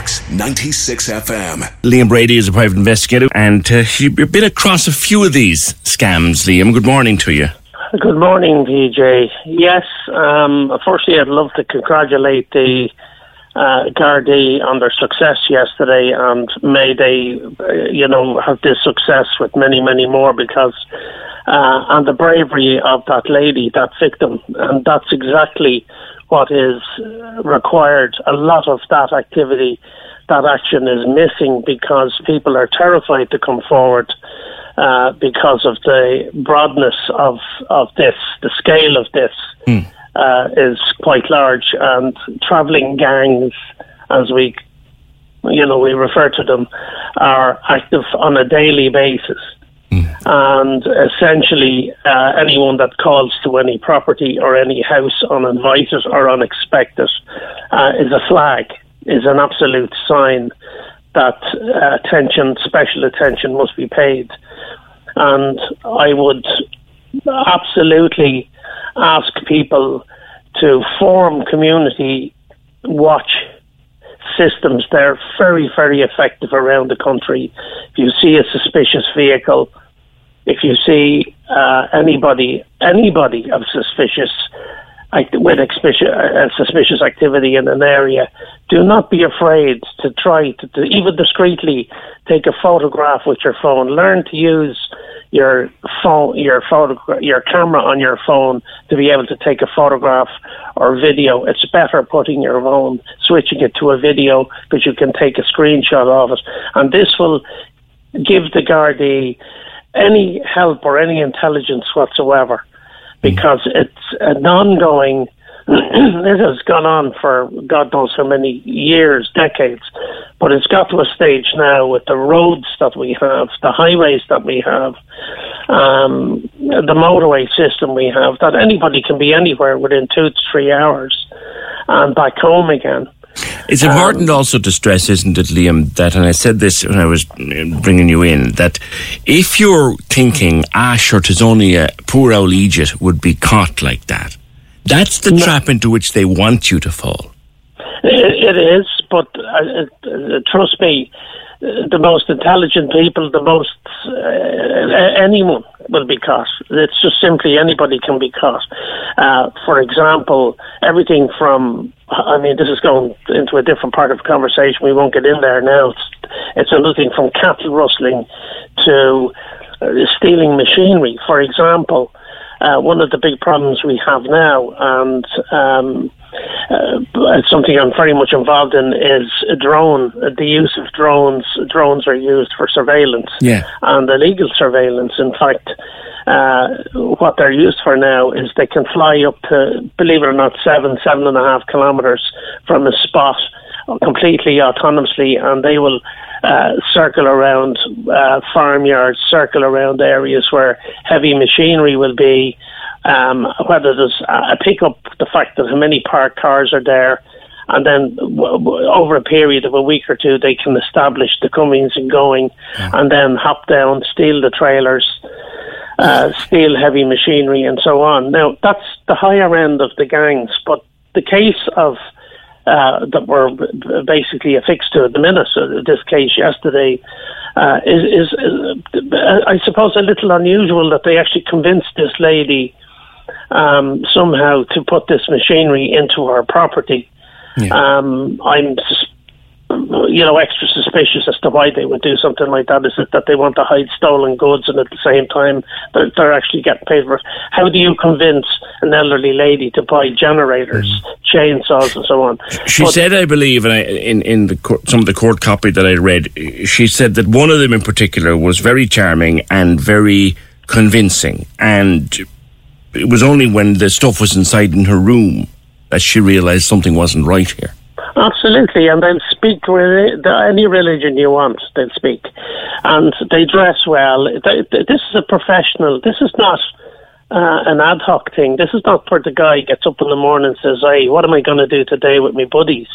Corks 96 FM. Liam Brady is a private investigator, and uh, you've been across a few of these scams, Liam. Good morning to you. Good morning, PJ. Yes, um, firstly, I'd love to congratulate the uh, Gardaí on their success yesterday, and may they, uh, you know, have this success with many, many more because, uh, and the bravery of that lady, that victim, and that's exactly what is required. A lot of that activity, that action is missing because people are terrified to come forward uh, because of the broadness of of this, the scale of this uh, is quite large, and travelling gangs, as we, you know, we refer to them, are active on a daily basis. And essentially, uh, anyone that calls to any property or any house uninvited or unexpected uh, is a flag, is an absolute sign that uh, attention, special attention, must be paid. And I would absolutely ask people to form community watch systems. They're very, very effective around the country. If you see a suspicious vehicle, if you see uh, anybody, anybody of suspicious with suspicious, uh, suspicious activity in an area, do not be afraid to try to, to even discreetly take a photograph with your phone. Learn to use your phone, your photo, your camera on your phone to be able to take a photograph or video. It's better putting your phone, switching it to a video because you can take a screenshot of it, and this will give the Gardaí any help or any intelligence whatsoever because it's an ongoing this has gone on for God knows how many years, decades, but it's got to a stage now with the roads that we have, the highways that we have, um, the motorway system we have, that anybody can be anywhere within two to three hours and back home again. It's important also to stress, isn't it, Liam, that, and I said this when I was uh, bringing you in, that if you're thinking, ah, sure, 'tis only a poor old Egypt would be caught like that, that's the trap into which they want you to fall. It, it is, but uh, uh, trust me, uh, the most intelligent people, the most uh, anyone will be caught. It's just simply anybody can be caught. Uh, for example, everything from I mean, this is going into a different part of the conversation. We won't get in there now. It's, it's anything from cattle rustling to uh, stealing machinery. For example, uh, one of the big problems we have now, and um, uh, something I'm very much involved in, is a drone. The use of drones. Drones are used for surveillance Yeah. and illegal surveillance. In fact, uh, what they're used for now is they can fly up to, believe it or not, seven, seven and a half kilometres from a spot completely autonomously, and they will uh, circle around uh, farmyards, circle around areas where heavy machinery will be. Um, whether there's a pick up the fact that how many parked cars are there, and then w- w- over a period of a week or two, they can establish the comings and going, and then hop down, steal the trailers, uh, steal heavy machinery, and so on. Now that's the higher end of the gangs, but the case of uh, that we're basically affixed to at the minute, so this case yesterday, uh, is, is uh, I suppose a little unusual that they actually convinced this lady um, somehow to put this machinery into her property. Yeah. Um, I'm you know, extra suspicious as to why they would do something like that. Is it that they want to hide stolen goods and at the same time they're, they're actually getting paid for it? How do you convince an elderly lady to buy generators, mm. chainsaws, and so on? She but, said, I believe, and I, in in the court, some of the court copy that I read, she said that one of them in particular was very charming and very convincing, and it was only when the stuff was inside in her room that she realised something wasn't right here. Absolutely, and they'll speak any religion you want. They'll speak, and they dress well. This is a professional. This is not uh, an ad hoc thing. This is not where the guy gets up in the morning and says, "Hey, what am I going to do today with my buddies?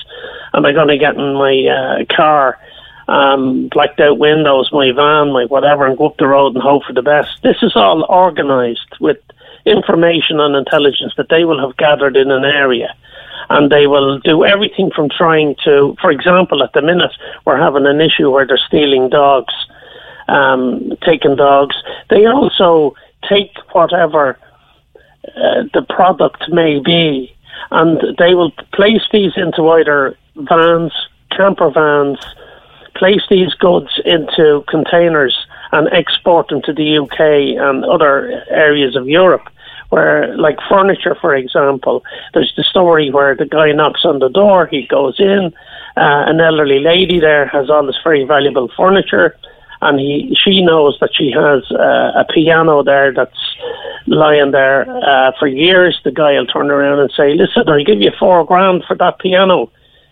Am I going to get in my uh, car?" Um, blacked out windows, my van, my whatever, and go up the road and hope for the best. This is all organised with information and intelligence that they will have gathered in an area and they will do everything from trying to, for example, at the minute we're having an issue where they're stealing dogs, um, taking dogs. They also take whatever uh, the product may be, and they will place these into either vans, camper vans, place these goods into containers and export them to the UK and other areas of Europe where, like furniture, for example, there's the story where the guy knocks on the door, he goes in, uh, an elderly lady there has all this very valuable furniture, and he she knows that she has uh, a piano there that's lying there uh, for years. The guy will turn around and say, "Listen, I'll give you four grand for that piano.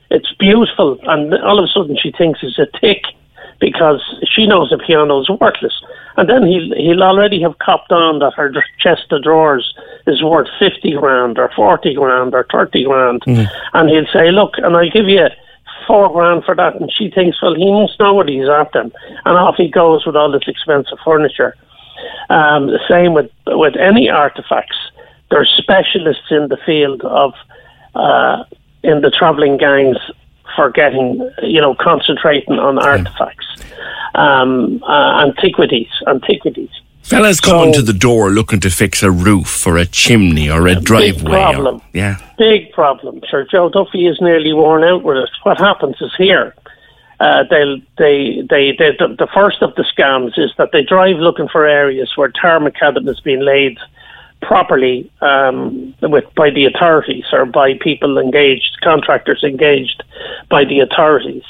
It's beautiful," and all of a sudden she thinks it's a tick because she knows the piano is worthless. And then he'll, he'll already have copped on that her chest of drawers is worth 50 grand or 40 grand or 30 grand. Mm. And he'll say, look, and I'll give you four grand for that. And she thinks, well, he must know what he's after. And off he goes with all this expensive furniture. Um, the same with, with any artifacts. There's specialists in the field of, uh, in the travelling gangs for getting, you know, concentrating on artifacts, um, uh, antiquities, antiquities. Fellas so, coming to the door looking to fix a roof or a chimney or a driveway. Big problem. Or, yeah. Big problem. Sir Joe Duffy is nearly worn out with it. What happens is here. Uh, they, they, they, they, the, the first of the scams is that they drive looking for areas where tar macadam has been laid properly um, with by the authorities or by people engaged, contractors engaged by the authorities,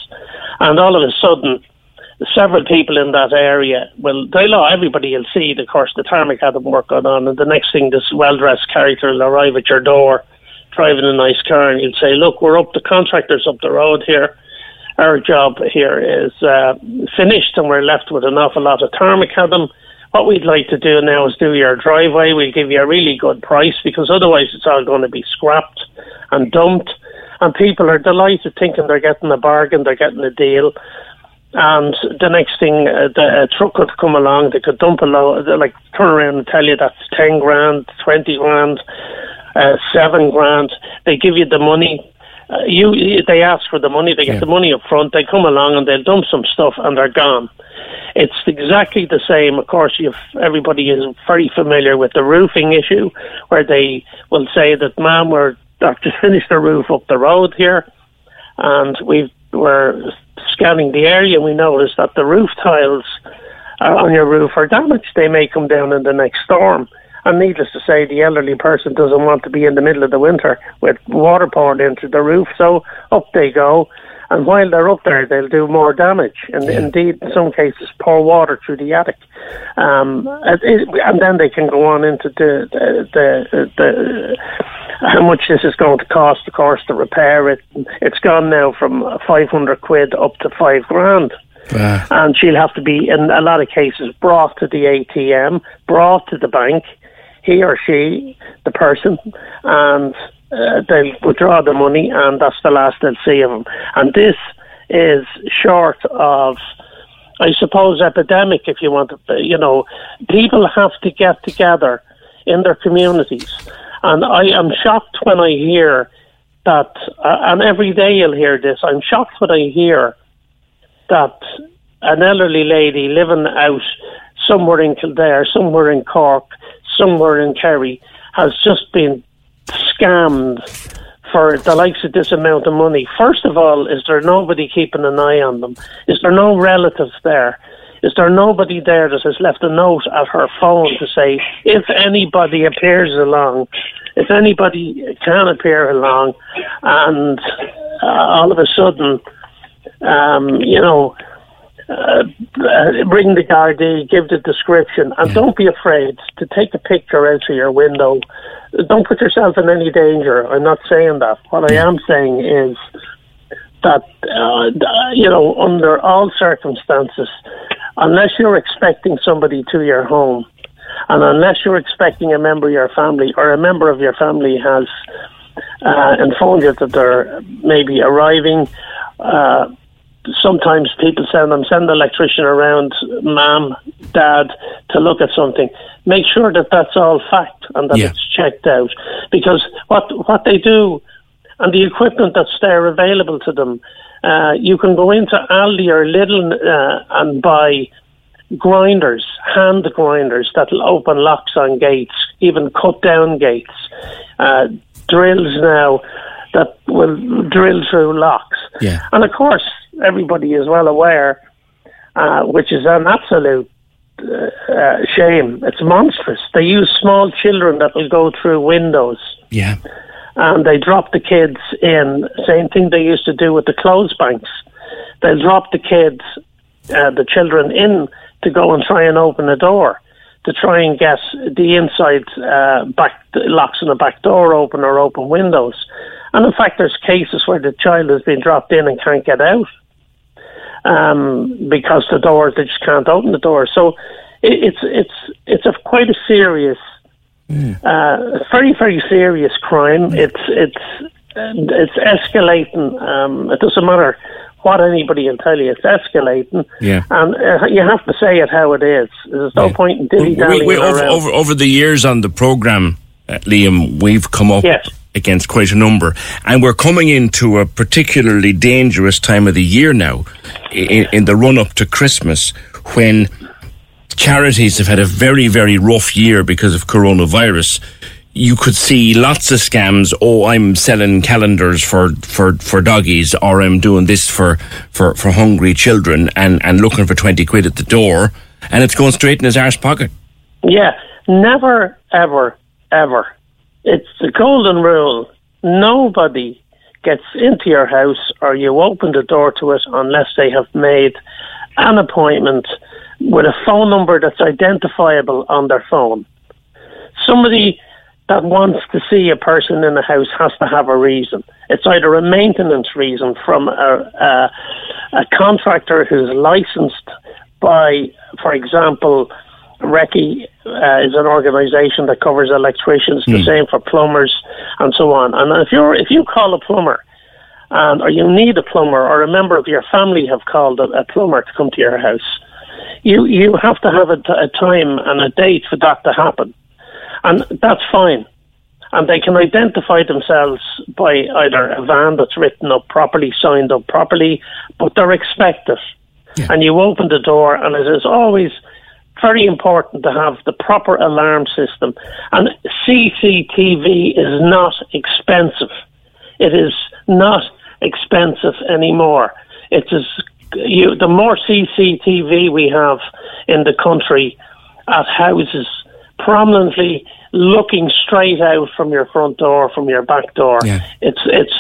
and all of a sudden, several people in that area will they'll everybody will see, of course, the tarmac had work on, and the next thing, this well-dressed character will arrive at your door, driving a nice car, and you'll say, "Look, we're up the contractors up the road here." Our job here is uh, finished, and we're left with an awful lot of tarmac them what we'd like to do now is do your driveway. We'll give you a really good price because otherwise it's all going to be scrapped and dumped. And people are delighted thinking they're getting a bargain, they're getting a deal. And the next thing, uh, the uh, truck could come along, they could dump a load, like turn around and tell you that's 10 grand, 20 grand, uh, 7 grand. They give you the money. Uh, you, they ask for the money, they get yeah. the money up front, they come along and they'll dump some stuff and they're gone. It's exactly the same. Of course, everybody is very familiar with the roofing issue, where they will say that, "Ma'am, we're just finished the roof up the road here, and we were scanning the area. And We noticed that the roof tiles on your roof are damaged. They may come down in the next storm." And needless to say, the elderly person doesn't want to be in the middle of the winter with water poured into the roof, so up they go and while they're up there, they'll do more damage, and yeah. indeed, in some cases, pour water through the attic. Um, and then they can go on into the, the, the, the how much this is going to cost, of course, to repair it. It's gone now from 500 quid up to five grand. And she'll have to be, in a lot of cases, brought to the ATM, brought to the bank, he or she, the person, and uh, they'll withdraw the money, and that's the last they'll see of them. And this is short of, I suppose, epidemic. If you want to, you know, people have to get together in their communities, and I am shocked when I hear that, uh, and every day you'll hear this. I'm shocked when I hear that an elderly lady living out somewhere in Kildare, somewhere in Cork, somewhere in Kerry has just been scammed for the likes of this amount of money. First of all, is there nobody keeping an eye on them? Is there no relatives there? Is there nobody there that has left a note at her phone to say if anybody appears along, if anybody can appear along, and uh, all of a sudden, um, you know, uh, uh, bring the Gardaí, give the description, and don't be afraid to take a picture out of your window. Don't put yourself in any danger. I'm not saying that. What I am saying is that, uh, you know, under all circumstances, unless you're expecting somebody to your home, and unless you're expecting a member of your family or a member of your family has uh, informed you that they're maybe arriving, uh, sometimes people send them send the electrician around, mom, dad, to look at something. Make sure that that's all fact and that Yeah. it's checked out. Because what what they do and the equipment that's there available to them, uh, you can go into Aldi or Lidl uh, and buy grinders, hand grinders that'll open locks on gates, even cut down gates. Uh, drills now that will drill through locks. Yeah. And of course, everybody is well aware, uh, which is an absolute uh, uh, shame. It's monstrous. They use small children that will go through windows Yeah. and they drop the kids in. Same thing they used to do with the clothes banks. They'll drop the kids, uh, the children in to go and try and open a door, to try and get the inside uh, back locks on the back door open or open windows. And in fact, there's cases where the child has been dropped in and can't get out um, because the doors they just can't open the door. So it, it's it's it's a quite a serious, uh, very very serious crime. It's it's it's escalating. Um, it doesn't matter what anybody will tell you. It's escalating, Yeah. and uh, you have to say it how it is. There's no Yeah. point in dilly dallying over, over, over the years on the programme, uh, Liam, we've come up Yes. Against quite a number. And we're coming into a particularly dangerous time of the year now, in, in the run up to Christmas, when charities have had a very, very rough year because of coronavirus. You could see lots of scams. Oh, I'm selling calendars for, for, for doggies, or I'm doing this for, for, for hungry children, and, and looking for 20 quid at the door, and it's going straight in his arse pocket. Yeah, never, ever, ever. It's the golden rule. Nobody gets into your house or you open the door to it unless they have made an appointment with a phone number that's identifiable on their phone. Somebody that wants to see a person in the house has to have a reason. It's either a maintenance reason from a, a, a contractor who's licensed by, for example, RECI uh, is an organisation that covers electricians, the same for plumbers and so on. And if you're if you call a plumber, um, or you need a plumber, or a member of your family have called a, a plumber to come to your house, you you have to have a, t- a time and a date for that to happen, and that's fine. And they can identify themselves by either a van that's written up properly, signed up properly, but they're expected. And you open the door, and it is always very important to have the proper alarm system. And CCTV is not expensive. It is not expensive anymore. It is you. The more CCTV we have in the country at houses, prominently looking straight out from your front door, from your back door, Yeah. it's it's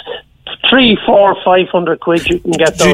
three, four, five hundred quid. You can get those.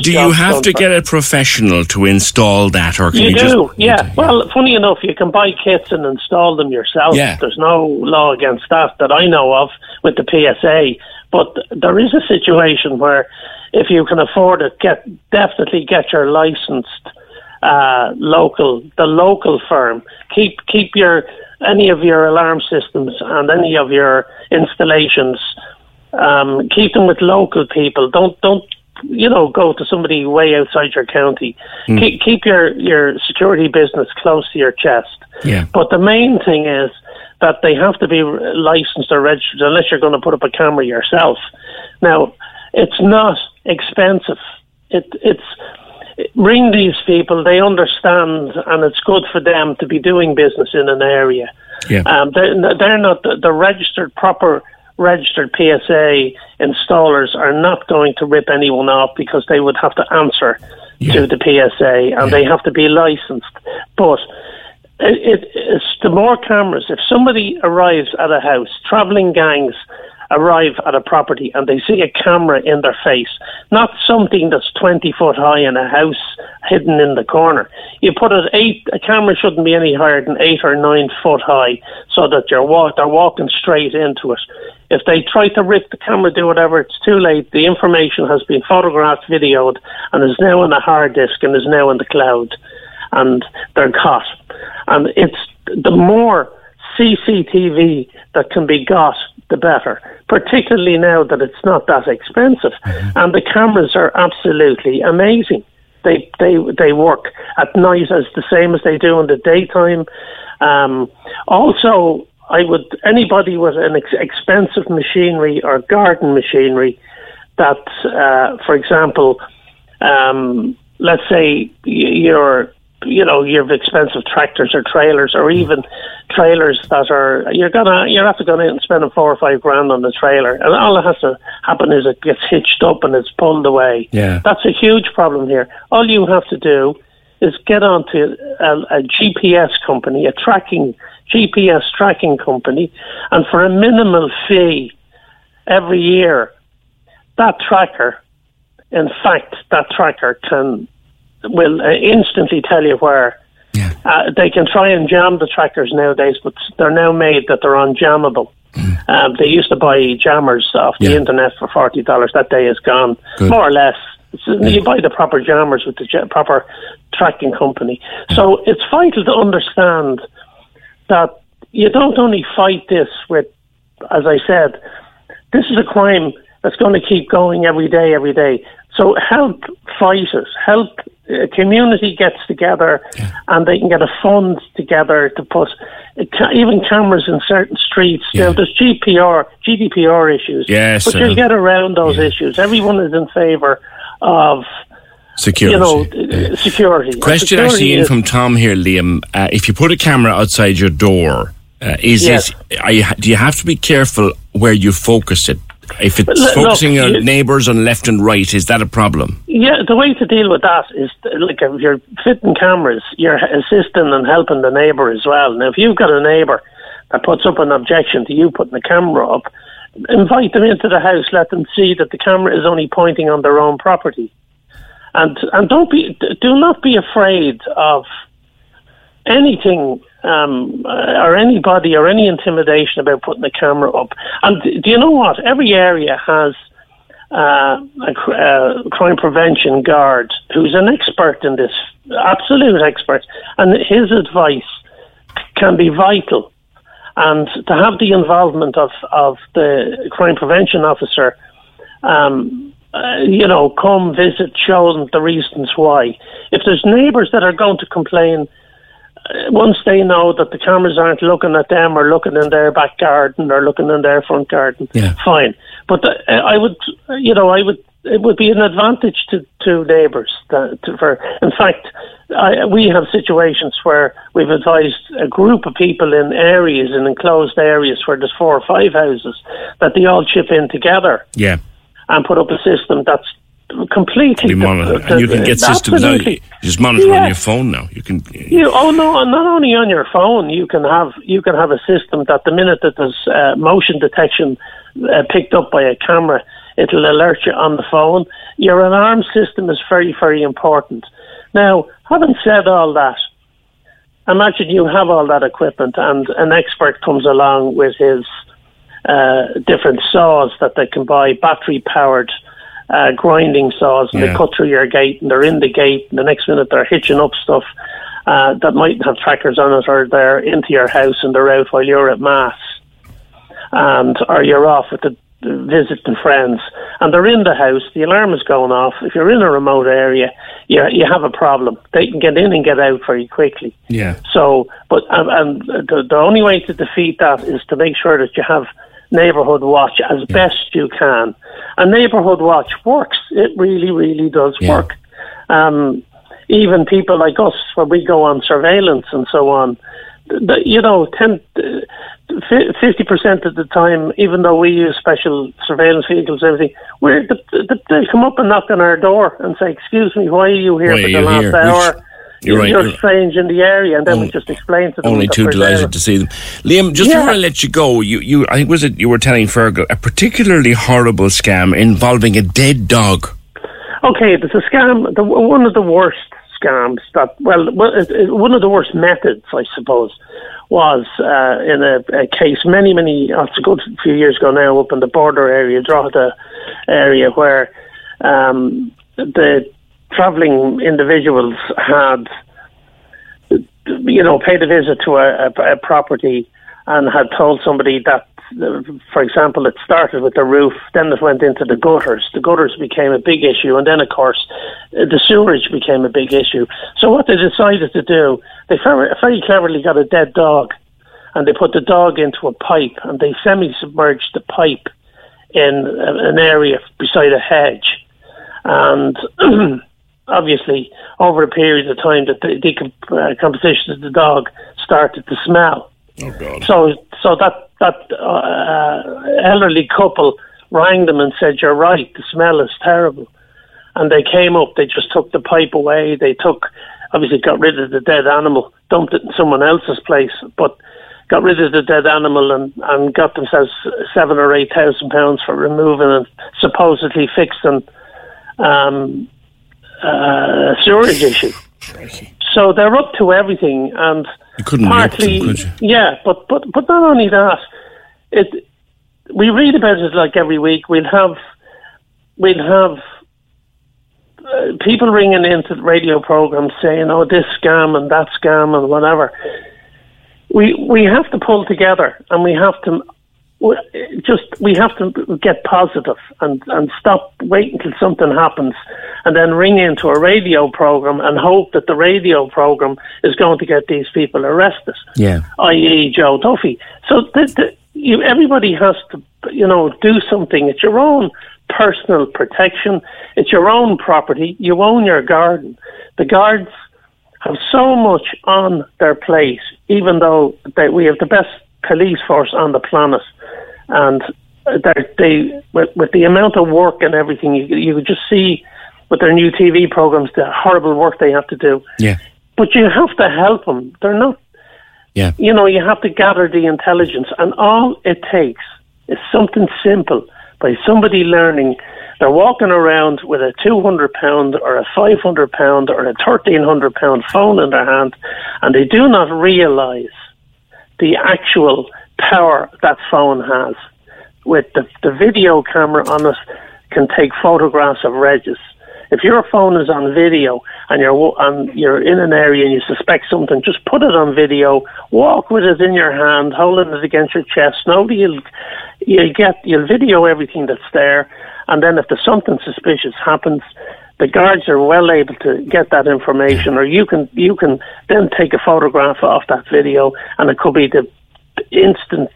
Do you have to get a professional to install that, or can you, You just? do, yeah. Well, funny enough, you can buy kits and install them yourself. Yeah. There's no law against that that I know of with the PSA. But there is a situation where, if you can afford it, get definitely get your licensed uh, local, the local firm. Keep keep your any of your alarm systems and any of your installations. Um, keep them with local people. Don't don't you know go to somebody way outside your county. Keep keep your your security business close to your chest. Yeah. But the main thing is that they have to be licensed or registered unless you're going to put up a camera yourself. Now, it's not expensive. It, it's ring these people. They understand, and it's good for them to be doing business in an area. Yeah. Um, they're, they're not the, the registered proper registered PSA installers are not going to rip anyone off because they would have to answer to the PSA and they have to be licensed. But it, it, it's the more cameras. If somebody arrives at a house, travelling gangs arrive at a property and they see a camera in their face, not something that's 20 foot high in a house hidden in the corner. You put it eight, a camera shouldn't be any higher than eight or nine foot high so that you're walk, they're walking straight into it. If they try to rip the camera, do whatever, it's too late. The information has been photographed, videoed, and is now on a hard disk and is now in the cloud. And they're caught. And it's the more CCTV that can be got, the better. Particularly now that it's not that expensive, and the cameras are absolutely amazing. They they they work at night as the same as they do in the daytime. Um, also, I would anybody with an ex- expensive machinery or garden machinery that, uh, for example, um, let's say you're you know you have expensive tractors or trailers or even trailers that are you're gonna you're have to go in and spend four or five grand on the trailer and all that has to happen is it gets hitched up and it's pulled away. Yeah. that's a huge problem here. All you have to do is get onto a, a GPS company a tracking GPS tracking company and for a minimal fee every year that tracker in fact that tracker can will uh, instantly tell you where. Uh, they can try and jam the trackers nowadays, but they're now made that they're unjammable. Um, they used to buy jammers off the Mm. Yeah. internet for forty dollars. That day is gone, Good. more or less. You buy the proper jammers with the proper tracking company. So it's vital to understand that you don't only fight this with, as I said, this is a crime that's going to keep going every day, every day. So help fight it. Help a community gets together and they can get a fund together to put uh, even cameras in certain streets. Now, there's GPR, GDPR issues, Yes, but uh, you'll get around those issues. Everyone is in favour of Security. you know uh, security. And Question security actually in from Tom here, Liam. Uh, if you put a camera outside your door, uh, is Yes. it? Are you, do you have to be careful where you focus it? If it's Look, focusing on neighbours on left and right, is that a problem? Yeah, the way to deal with that is like if you're fitting cameras, you're assisting and helping the neighbour as well. Now, if you've got a neighbour that puts up an objection to you putting the camera up, invite them into the house, let them see that the camera is only pointing on their own property, and and don't be do not be afraid of anything um, uh, or anybody or any intimidation about putting the camera up. And do you know what? Every area has uh, a, uh, crime prevention guard who's an expert in this, absolute expert, and his advice can be vital. And to have the involvement of, of the crime prevention officer, um, uh, you know, come visit, show them the reasons why. If there's neighbours that are going to complain, uh, once they know that the cameras aren't looking at them or looking in their back garden or looking in their front garden, Yeah. fine. But uh, I would, you know, I would. It would be an advantage to, to neighbours. That, to, for in fact, I, we have situations where we've advised a group of people in areas in enclosed areas where there's four or five houses that they all chip in together Yeah. and put up a system that's completely monitored. the- you can get systems now. You just monitor on your phone now. You can. You, oh no! Not only on your phone, you can have you can have a system that the minute that there's uh, motion detection uh, picked up by a camera, it'll alert you on the phone. Your alarm system is very very important. Now, having said all that, imagine you have all that equipment and an expert comes along with his uh, different saws that they can buy, battery powered. Uh, grinding saws and they cut through your gate and they're in the gate and the next minute they're hitching up stuff uh, that might have trackers on it or they're into your house and they're out while you're at mass and or you're off with the visiting friends and they're in the house the alarm is going off if you're in a remote area you, you have a problem they can get in and get out very quickly Yeah. so, but and, and the, the only way to defeat that is to make sure that you have neighbourhood watch as best you can. And neighbourhood watch works. It really, really does Yeah. work. Um, even people like us, when we go on surveillance and so on, you know, 10, fifty percent of the time, even though we use special surveillance vehicles, and everything, we're the, the, they'll come up and knock on our door and say, "Excuse me, why are you here Why for the last here? hour?" Which- you're right, You're strange in the area, and then we just explain to them. Only too delighted there. to see them. Liam, just Yeah. before I let you go, you, you I think was it you were telling Fergal a particularly horrible scam involving a dead dog. Okay, there's a scam. The, one of the worst scams that, well, well, one of the worst methods, I suppose, was uh, in a, a case many, many, oh, a good few years ago now, up in the border area, Drogheda area, where um, the travelling individuals had, you know, paid a visit to a, a, a property and had told somebody that, for example, it started with the roof, then it went into the gutters. The gutters became a big issue, and then, of course, uh, the sewerage became a big issue. So, what they decided to do, they very, very cleverly got a dead dog, and they put the dog into a pipe, and they semi-submerged the pipe in an area beside a hedge, and obviously, over a period of time, the decomposition of the dog started to smell. Oh God. So, so that that uh, elderly couple rang them and said, "You're right. The smell is terrible." And they came up. They just took the pipe away. They took, obviously, got rid of the dead animal, dumped it in someone else's place, but got rid of the dead animal and and got themselves seven or eight thousand pounds for removing and supposedly fixing um, uh, sewerage issue. So they're up to everything, and You couldn't milk them, partly, could you? yeah, but but but not only that, it we read about it like every week. We'll have we'll have uh, people ringing into the radio programs saying, "Oh, this scam and that scam and whatever." We we have to pull together, and we have to just we have to get positive and and stop waiting until something happens, and then ring into a radio program and hope that the radio program is going to get these people arrested Yeah. i.e., Joe Duffy. So the, the, you, everybody has to, you know, do something. It's your own personal protection. It's your own property. You own your garden. The guards have so much on their plate, even though they, we have the best police force on the planet, and uh, they're- they, with, with the amount of work and everything, you, you could just see with their new TV programs the horrible work they have to do. Yeah. But you have to help them. They're not Yeah. you know, you have to gather the intelligence, and all it takes is something simple by somebody learning. They're walking around with a two hundred pound or a five hundred pound or a thirteen hundred pound phone in their hand, and they do not realise the actual power that phone has. With the, the video camera on it, can take photographs of regs. If your phone is on video and you're and you're in an area and you suspect something, just put it on video. Walk with it in your hand, holding it against your chest. Nobody you'll you'll get you'll video everything that's there, and then if there's something suspicious happens, the guards are well able to get that information, or you can you can then take a photograph of that video, and it could be the instant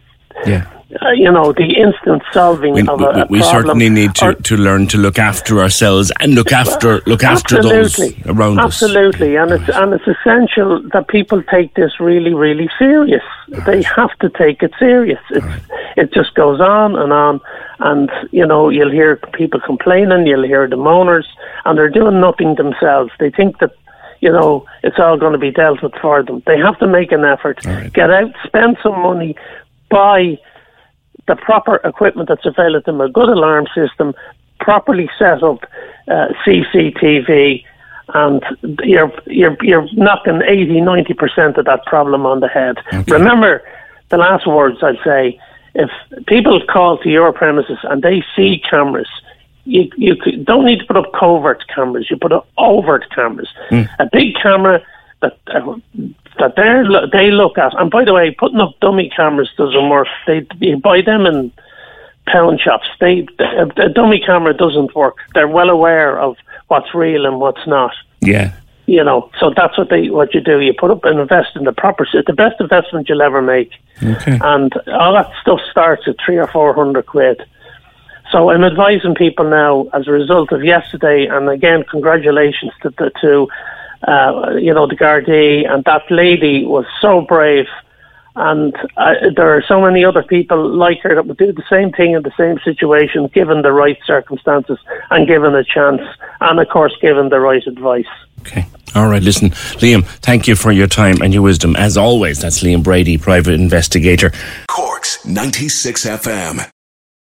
yeah uh, you know, the instant solving we, of a, a we, we certainly need to, or, to learn to look after ourselves and look after look after those around absolutely. us. Absolutely, and it's and it's essential that people take this really, really serious. Right. They have to take it serious. It's, right. It just goes on and on, and you know, you'll hear people complaining, you'll hear the moaners, and they're doing nothing themselves. They think that you know, it's all going to be dealt with for them. They have to make an effort, right. get out, spend some money, buy the proper equipment that's available to them, a good alarm system, properly set up uh, CCTV, and you're, you're, you're knocking 80, 90% of that problem on the head. Okay. Remember the last words I'd say if people call to your premises and they see cameras, you, you don't need to put up covert cameras, you put up overt cameras. Mm. A big camera that uh, that they they look at. And by the way, putting up dummy cameras doesn't work. They you buy them in pound shops. They a, a dummy camera doesn't work. They're well aware of what's real and what's not. Yeah. You know, so that's what they what you do. You put up and invest in the proper. It's the best investment you'll ever make. Okay. And all that stuff starts at three or four hundred quid. So I'm advising people now as a result of yesterday, and again, congratulations to the to uh, you know, the Gardaí, and that lady was so brave. And uh, there are so many other people like her that would do the same thing in the same situation, given the right circumstances and given a chance, and of course, given the right advice. Okay. All right, listen, Liam, thank you for your time and your wisdom. As always, that's Liam Brady, private investigator. Corks 96 FM.